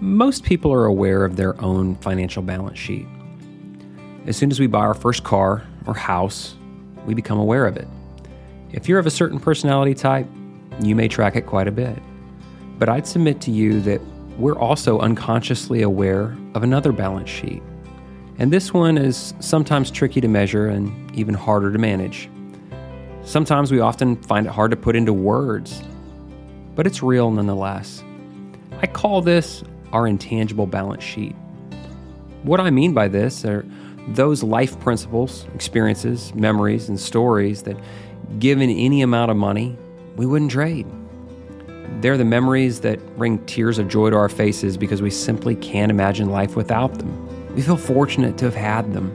most people are aware of their own financial balance sheet. As soon as we buy our first car or house, we become aware of it. If you're of a certain personality type, you may track it quite a bit. But I'd submit to you that we're also unconsciously aware of another balance sheet. And this one is sometimes tricky to measure and even harder to manage. Sometimes we often find it hard to put into words, but it's real nonetheless. I call this our intangible balance sheet. What I mean by this are those life principles, experiences, memories, and stories that, given any amount of money, we wouldn't trade. They're the memories that bring tears of joy to our faces because we simply can't imagine life without them. We feel fortunate to have had them.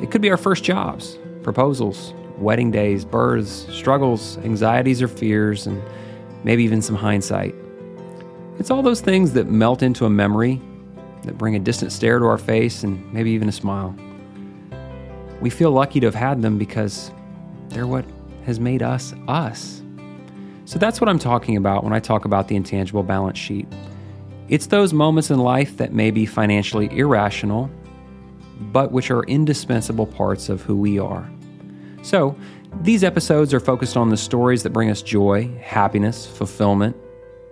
It could be our first jobs, proposals, wedding days, births, struggles, anxieties or fears, and maybe even some hindsight. It's all those things that melt into a memory, that bring a distant stare to our face, and maybe even a smile. We feel lucky to have had them because they're what has made us us. So that's what I'm talking about when I talk about the intangible balance sheet. It's those moments in life that may be financially irrational, but which are indispensable parts of who we are. So, these episodes are focused on the stories that bring us joy, happiness, fulfillment,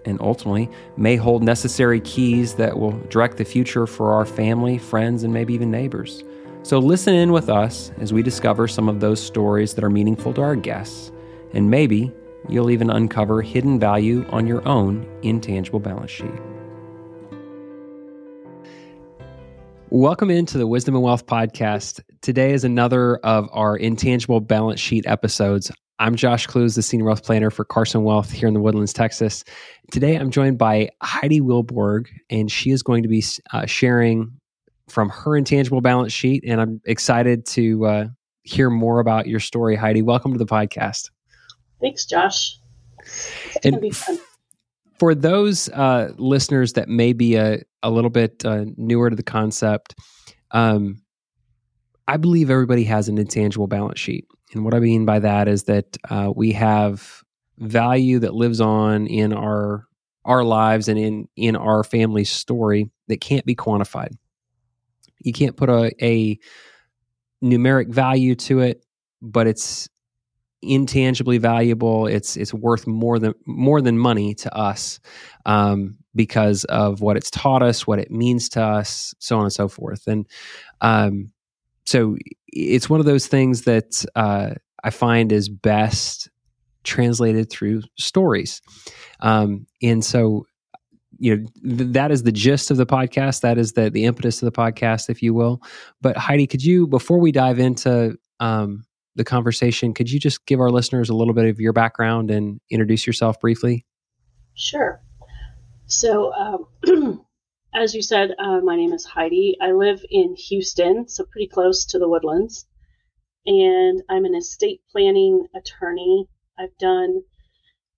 and ultimately may hold necessary keys that will direct the future for our family, friends, and maybe even neighbors. So listen in with us as we discover some of those stories that are meaningful to our guests, and maybe you'll even uncover hidden value on your own intangible balance sheet. Welcome into the Wisdom and Wealth podcast. Today is another of our intangible balance sheet episodes. I'm Josh Klooz, the Senior Wealth Planner for Carson Wealth here in the Woodlands, Texas. Today I'm joined by Heidi Weelborg, and she is going to be uh, sharing from her intangible balance sheet. And I'm excited to uh, hear more about your story, Heidi. Welcome to the podcast. Thanks, Josh. It's going to be fun. For those uh, listeners that may be a, a little bit uh, newer to the concept, um, I believe everybody has an intangible balance sheet. And what I mean by that is that uh, we have value that lives on in our our lives and in in our family's story that can't be quantified. You can't put a, a numeric value to it, but it's intangibly valuable. It's it's worth more than more than money to us um, because of what it's taught us, what it means to us, so on and so forth. And um, so it's one of those things that uh, I find is best translated through stories. Um, and so, you know, th- that is the gist of the podcast. That is the the impetus of the podcast, if you will. But Heidi, could you, before we dive into um, the conversation, could you just give our listeners a little bit of your background and introduce yourself briefly? Sure. So, um, as you said, uh, my name is Heidi. I live in Houston, so pretty close to the Woodlands. And I'm an estate planning attorney. I've done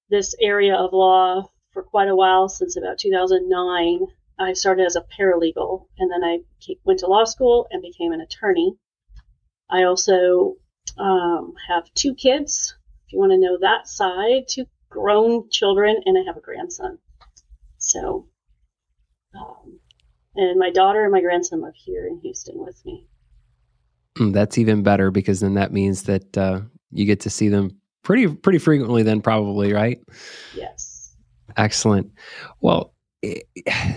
this area of law for quite a while, since about 2009. I started as a paralegal, and then I went to law school and became an attorney. I also um, have two kids, if you want to know that side, two grown children, and I have a grandson. So um, and my daughter and my grandson live here in Houston with me. Mm, that's even better because then that means that uh, you get to see them pretty pretty frequently. Then probably right. Yes. Excellent. Well,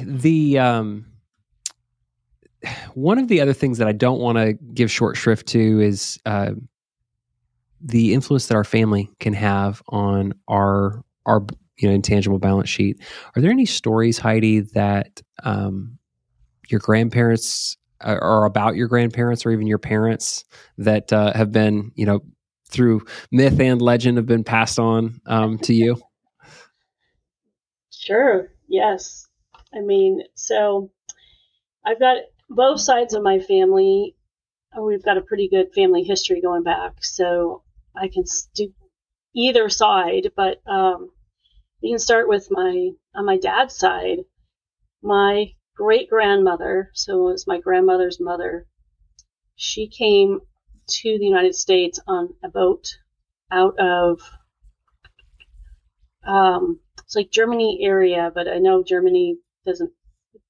the um, one of the other things that I don't want to give short shrift to is uh, the influence that our family can have on our our you know intangible balance sheet. Are there any stories, Heidi, that um, your grandparents uh, or about your grandparents or even your parents that uh, have been you know through myth and legend have been passed on um, to you? Sure. Yes. I mean, so I've got both sides of my family. We've got a pretty good family history going back, so I can do either side. But um, you can start with my on my dad's side. My great grandmother, so it was my grandmother's mother. She came to the United States on a boat out of um, it's like Germany area, but I know Germany doesn't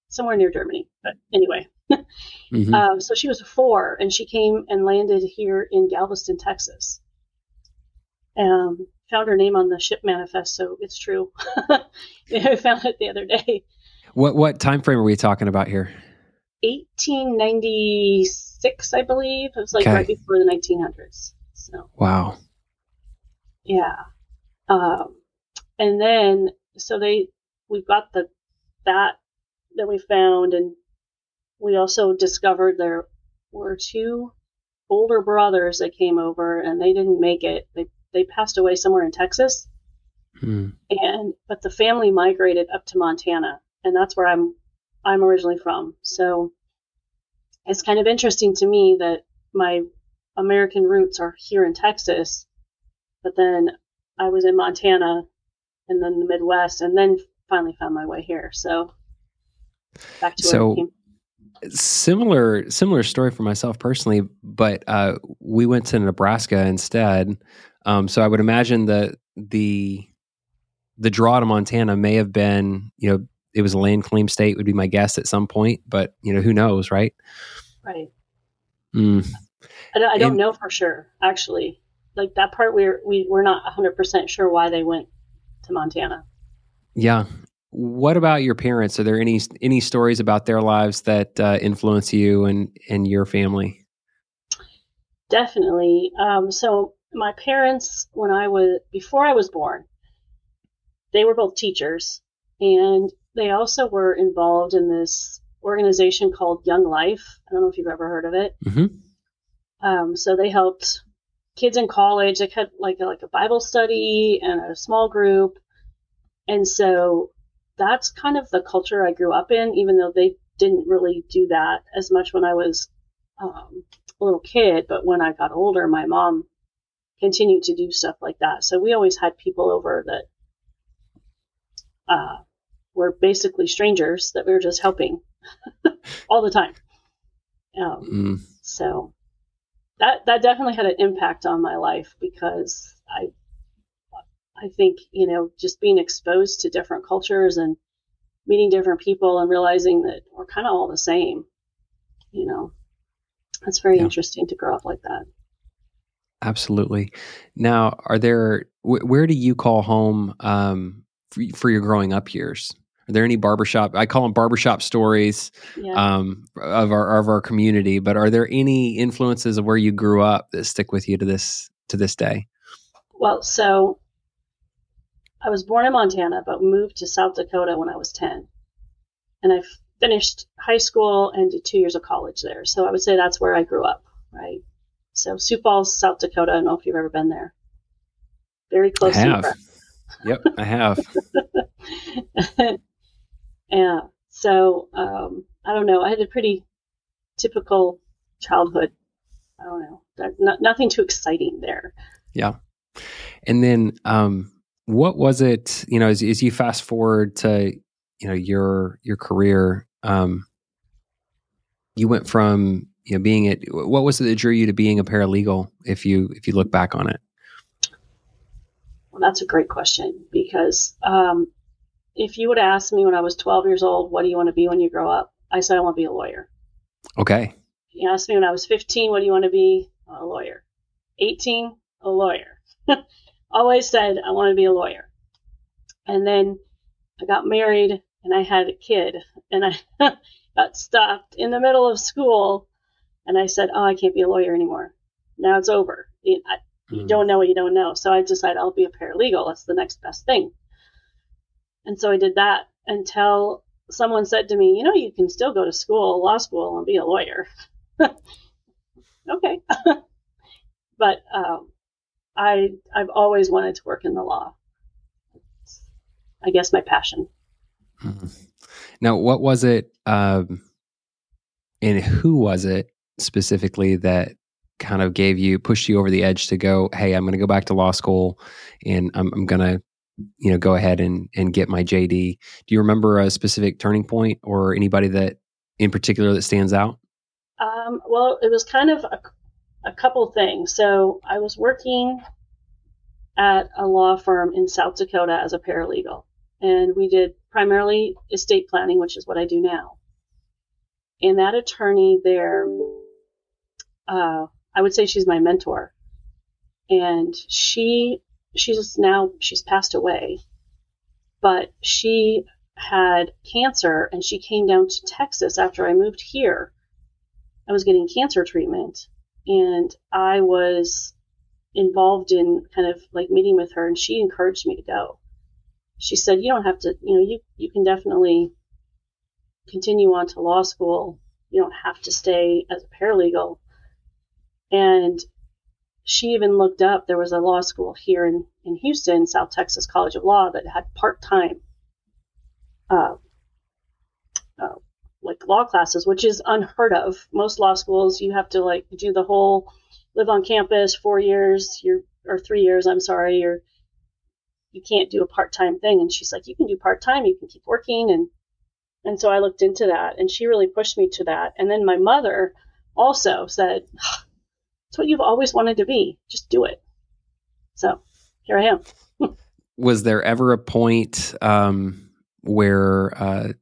somewhere near Germany. But anyway, mm-hmm. um, so she was four, and she came and landed here in Galveston, Texas. Um, found her name on the ship manifest, so it's true. I found it the other day. What what time frame are we talking about here? 1896, I believe. It was like okay. right before the 1900s. So wow. Yeah. Um, and then so they we've got the that that we found, and we also discovered there were two older brothers that came over, and they didn't make it. They they passed away somewhere in Texas, hmm. and but the family migrated up to Montana, and that's where I'm I'm originally from. So it's kind of interesting to me that my American roots are here in Texas, but then I was in Montana and then the Midwest, and then finally found my way here. So back to so similar similar story for myself personally, but uh, we went to Nebraska instead. Um, so I would imagine that the the draw to Montana may have been, you know, it was a land claim state would be my guess at some point, but you know, who knows, right? Right. Mm. I don't, I don't and, know for sure, actually. Like that part, we're we we're not 100 percent sure why they went to Montana. Yeah. What about your parents? Are there any any stories about their lives that uh, influence you and and your family? Definitely. Um, so my parents, when I was before I was born, they were both teachers, and they also were involved in this organization called Young Life. I don't know if you've ever heard of it. Mm-hmm. Um, so they helped kids in college. They had like a, like a Bible study and a small group, and so that's kind of the culture I grew up in. Even though they didn't really do that as much when I was um, a little kid, but when I got older, my mom continued to do stuff like that. So we always had people over that uh, were basically strangers that we were just helping all the time. Um, mm. So that that definitely had an impact on my life because I I think you know just being exposed to different cultures and meeting different people and realizing that we're kind of all the same. You know, that's very yeah. interesting to grow up like that. Absolutely. Now, are there where do you call home um, for, for your growing up years? Are there any barbershop? I call them barbershop stories yeah. um, of our of our community. But are there any influences of where you grew up that stick with you to this to this day? Well, so I was born in Montana, but moved to South Dakota when I was ten, and I finished high school and did two years of college there. So I would say that's where I grew up, right? So Sioux Falls, South Dakota. I don't know if you've ever been there. Very close. I have. yep, I have. Yeah. So um, I don't know. I had a pretty typical childhood. I don't know. Not, nothing too exciting there. Yeah. And then, um, what was it? You know, as, as you fast forward to you know your your career, um, you went from you know being it. What was it that drew you to being a paralegal? If you if you look back on it. Well, that's a great question because um, if you would ask me when I was 12 years old, what do you want to be when you grow up? I said, I want to be a lawyer. Okay. You asked me when I was 15, what do you want to be? A lawyer. 18, a lawyer. Always said, I want to be a lawyer. And then I got married and I had a kid and I got stopped in the middle of school and I said, Oh, I can't be a lawyer anymore. Now it's over. You, I, you mm. don't know what you don't know. So I decided I'll be a paralegal. That's the next best thing. And so I did that until someone said to me, you know, you can still go to school, law school, and be a lawyer. okay. but um, I I've always wanted to work in the law. I guess my passion. Mm-hmm. Now, what was it, um, and who was it specifically that kind of gave you pushed you over the edge to go? Hey, I'm going to go back to law school, and I'm, I'm going to you know go ahead and and get my JD. Do you remember a specific turning point or anybody that in particular that stands out? Um, well, it was kind of a, a couple things. So I was working at a law firm in South Dakota as a paralegal, and we did primarily estate planning, which is what I do now. And that attorney there, uh, I would say she's my mentor. And she, she's now, she's passed away, but she had cancer and she came down to Texas after I moved here. I was getting cancer treatment and I was involved in kind of like meeting with her and she encouraged me to go. She said, you don't have to, you know, you, you can definitely continue on to law school. You don't have to stay as a paralegal. And she even looked up, there was a law school here in, in Houston, South Texas College of Law, that had part time uh, uh, like law classes, which is unheard of. Most law schools, you have to like do the whole live on campus four years, you're or three years. I'm sorry, you're you can't do a part time thing. And she's like, you can do part time, you can keep working, and and so I looked into that, and she really pushed me to that. And then my mother also said, "It's what you've always wanted to be. Just do it." So here I am. Was there ever a point um, where uh,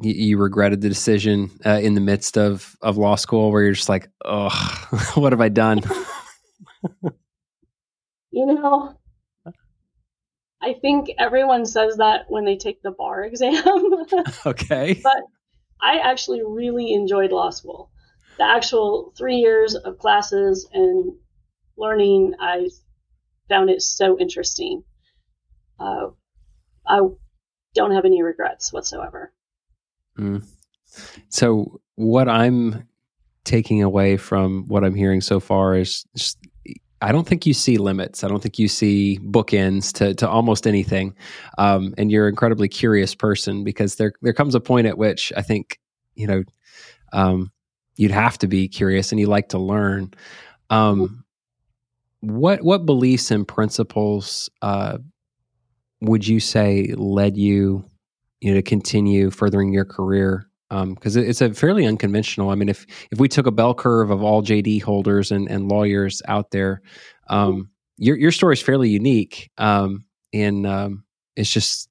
you, you, regretted the decision uh, in the midst of of law school, where you're just like, "Oh, what have I done?" you know, I think everyone says that when they take the bar exam. okay. But I actually really enjoyed law school. The actual three years of classes and learning, I found it so interesting. Uh, I don't have any regrets whatsoever. Mm. So, what I'm taking away from what I'm hearing so far is just I don't think you see limits. I don't think you see bookends to to almost anything. Um, and you're an incredibly curious person because there there comes a point at which I think you know um, you'd have to be curious and you like to learn. Um, what what beliefs and principles uh, would you say led you you know to continue furthering your career? Because um, it's a fairly unconventional. I mean, if if we took a bell curve of all JD holders and, and lawyers out there, um, your your story is fairly unique, um, and um, it's just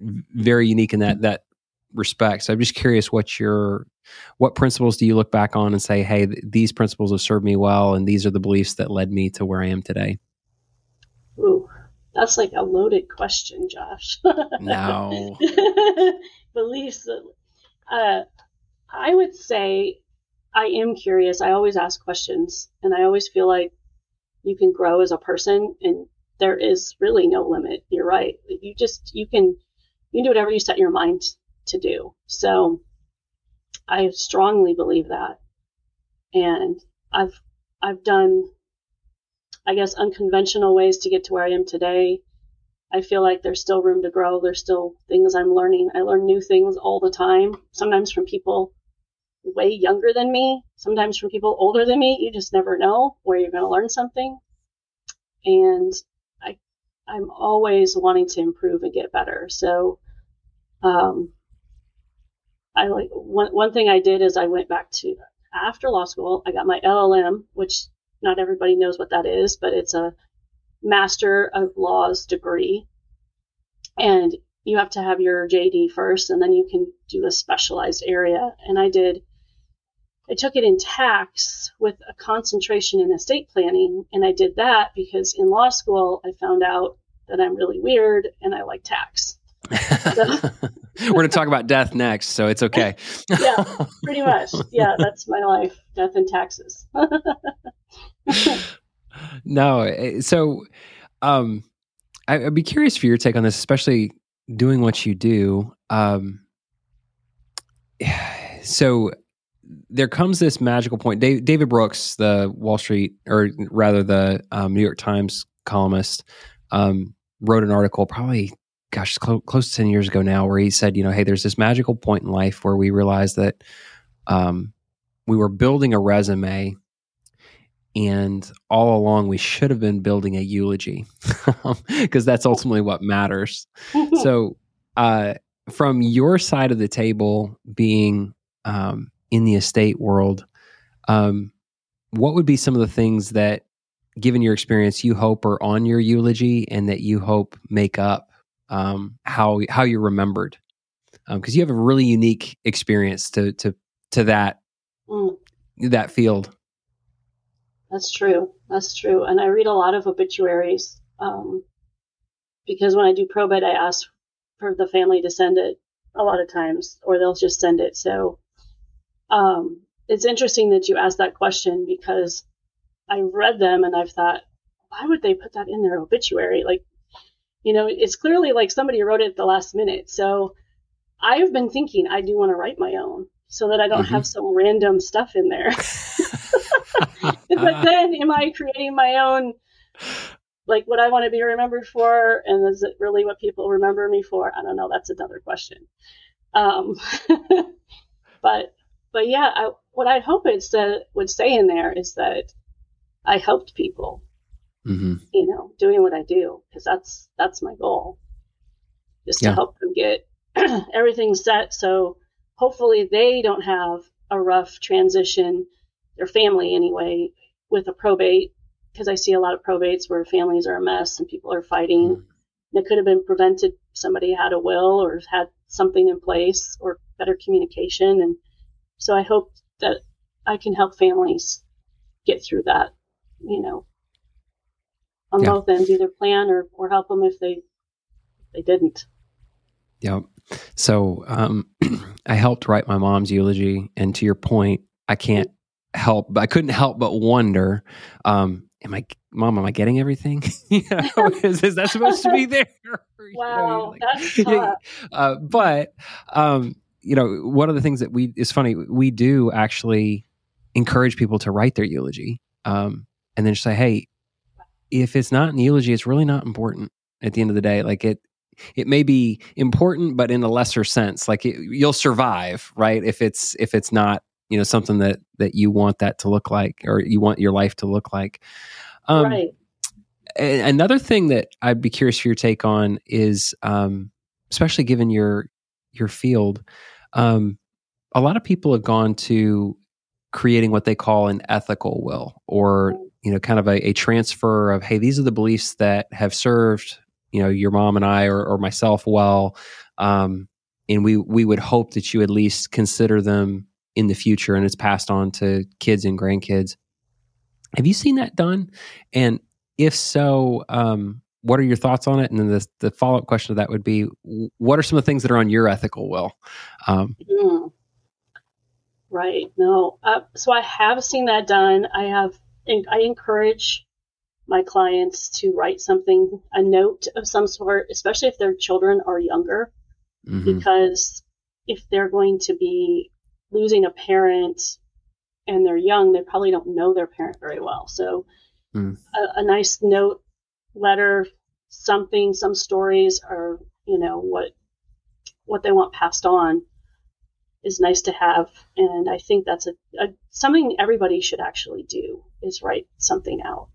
very unique in that that respect. So I'm just curious what your what principles do you look back on and say, hey, th- these principles have served me well, and these are the beliefs that led me to where I am today. Ooh, that's like a loaded question, Josh. no beliefs uh, I would say I am curious. I always ask questions, and I always feel like you can grow as a person, and there is really no limit. You're right. You just you can you can do whatever you set your mind to do. So I strongly believe that, and I've I've done I guess unconventional ways to get to where I am today. I feel like there's still room to grow. There's still things I'm learning. I learn new things all the time, sometimes from people way younger than me, sometimes from people older than me. You just never know where you're going to learn something. And I, I'm always wanting to improve and get better. So, um, I like one, one thing I did is I went back to after law school, I got my LLM, which not everybody knows what that is, but it's a Master of Laws degree. And you have to have your JD first, and then you can do a specialized area. And I did, I took it in tax with a concentration in estate planning. And I did that because in law school, I found out that I'm really weird and I like tax. So, We're going to talk about death next, so it's okay. yeah, pretty much. Yeah, that's my life death and taxes no, eh, so um, I, would be curious for your take on this, especially doing what you do. Um, so there comes this magical point. David Brooks, the Wall Street, or rather the um, New York Times columnist, um, wrote an article probably, gosh, close, close to 10 years ago now, where he said, you know, hey, there's this magical point in life where we realize that um, we were building a resume and all along, we should have been building a eulogy because that's ultimately what matters. so, uh, from your side of the table, being um, in the estate world, um, what would be some of the things that, given your experience, you hope are on your eulogy and that you hope make up um, how how you're remembered? Because um, you have a really unique experience to to to that mm. that field. That's true. That's true. And I read a lot of obituaries um, because when I do probate, I ask for the family to send it a lot of times, or they'll just send it. So um, it's interesting that you asked that question because I read them and I've thought, why would they put that in their obituary? Like, you know, it's clearly like somebody wrote it at the last minute. So I've been thinking I do want to write my own so that I don't mm-hmm. have some random stuff in there. but then am I creating my own like what I want to be remembered for and is it really what people remember me for? I don't know, that's another question. Um, but but yeah, I, what I hope it would say in there is that I helped people, mm-hmm. you know, doing what I do because that's that's my goal, just yeah. to help them get everything set so hopefully they don't have a rough transition, their family anyway, with a probate because I see a lot of probates where families are a mess and people are fighting. Mm-hmm. And it could have been prevented. Somebody had a will or had something in place or better communication. And so I hope that I can help families get through that, you know, on yeah. both ends, either plan or, or help them if they, they didn't. Yeah. So um, I helped write my mom's eulogy. And to your point, I can't help, I couldn't help but wonder um, am I, mom, am I getting everything? you know, is, is, that supposed to be there? wow, you know, like, that's tough. Uh, but, um, you know, one of the things that we, is funny, we do actually encourage people to write their eulogy um, and then say, hey, if it's not in the eulogy, it's really not important at the end of the day. Like it, it may be important, but in a lesser sense. Like it, you'll survive, right? If it's if it's not you know something that that you want that to look like or you want your life to look like um, right another thing that i'd be curious for your take on is um, especially given your your field um, a lot of people have gone to creating what they call an ethical will or you know kind of a, a transfer of hey these are the beliefs that have served you know your mom and i or, or myself well um, and we we would hope that you at least consider them in the future and it's passed on to kids and grandkids. Have you seen that done? And if so, um, what are your thoughts on it? And then the, the follow up question to that would be what are some of the things that are on your ethical will? Um, mm. Right. No. Uh, so I have seen that done. I have, I encourage my clients to write something, a note of some sort, especially if their children are younger, mm-hmm. because if they're going to be losing a parent and they're young, they probably don't know their parent very well. So mm. a, a, nice note, letter, something, some stories are, you know, what what they want passed on is nice to have. And I think that's a, a something everybody should actually do is write something out.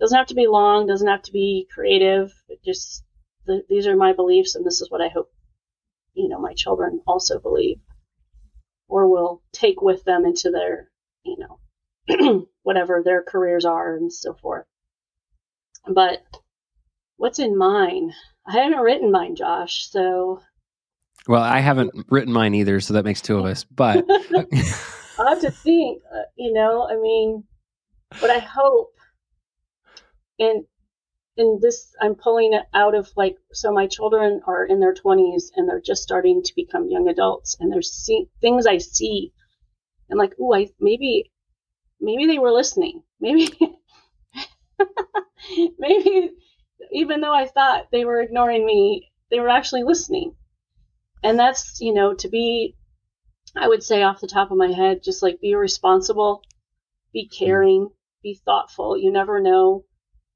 Doesn't have to be long, doesn't have to be creative. Just the, these are my beliefs, and this is what I hope, you know, my children also believe or will take with them into their, you know, whatever their careers are and so forth. But what's in mine? I haven't written mine, Josh. So. Well, I haven't written mine either, so that makes two of us. But I have to think. Uh, you know, I mean, but I hope, and and this I'm pulling it out of like so my children are in their 20s and they're just starting to become young adults and there's see, things I see I'm like oh I maybe maybe they were listening maybe maybe even though I thought they were ignoring me they were actually listening and that's you know to be I would say off the top of my head just like be responsible be caring be thoughtful. You never know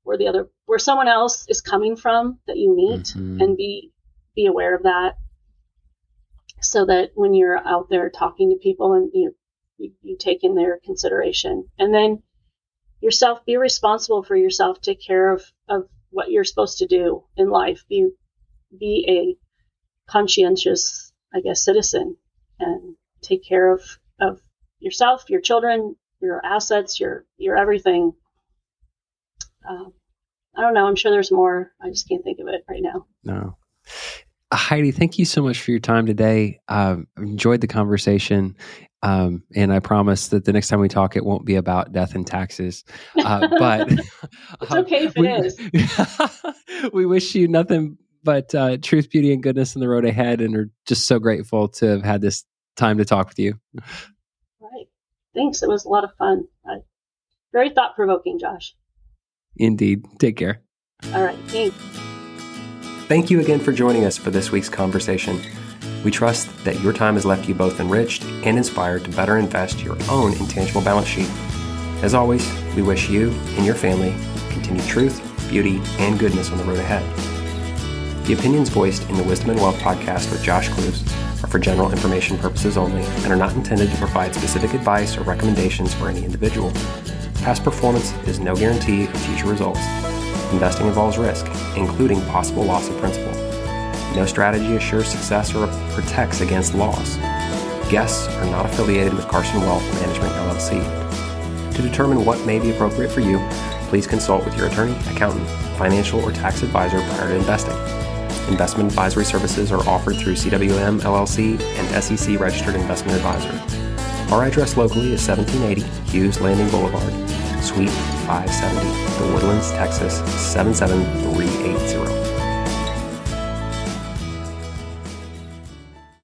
where the other where someone else is coming from that you meet mm-hmm. and be be aware of that. So that when you're out there talking to people and you you, you take in their consideration. And then yourself be responsible for yourself. Take care of of what you're supposed to do in life. Be be a conscientious i guess citizen and take care of of yourself your children your assets your your everything um, I don't know. I'm sure there's more. I just can't think of it right now. No. Heidi, thank you so much for your time today. Um, enjoyed the conversation. Um, and I promise that the next time we talk, it won't be about death and taxes. Uh, but it's okay if we, it is. we wish you nothing but uh, truth, beauty, and goodness in the road ahead, and are just so grateful to have had this time to talk with you. Right. Thanks. It was a lot of fun. Uh, very thought provoking, Josh. Indeed. Take care. All right. Thanks. Thank you again for joining us for this week's conversation. We trust that your time has left you both enriched and inspired to better invest your own intangible balance sheet. As always, we wish you and your family continued truth, beauty, and goodness on the road ahead. The opinions voiced in the Wisdom and Wealth podcast with Josh Klooz are for general information purposes only and are not intended to provide specific advice or recommendations for any individual. Past performance is no guarantee of future results. Investing involves risk, including possible loss of principal. No strategy assures success or protects against loss. Guests are not affiliated with Carson Wealth Management LLC. To determine what may be appropriate for you, please consult with your attorney, accountant, financial, or tax advisor prior to investing. Investment advisory services are offered through CWM LLC and SEC registered investment advisor. Our address locally is 1780 Hughes Landing Boulevard, Suite 570, The Woodlands, Texas 77380.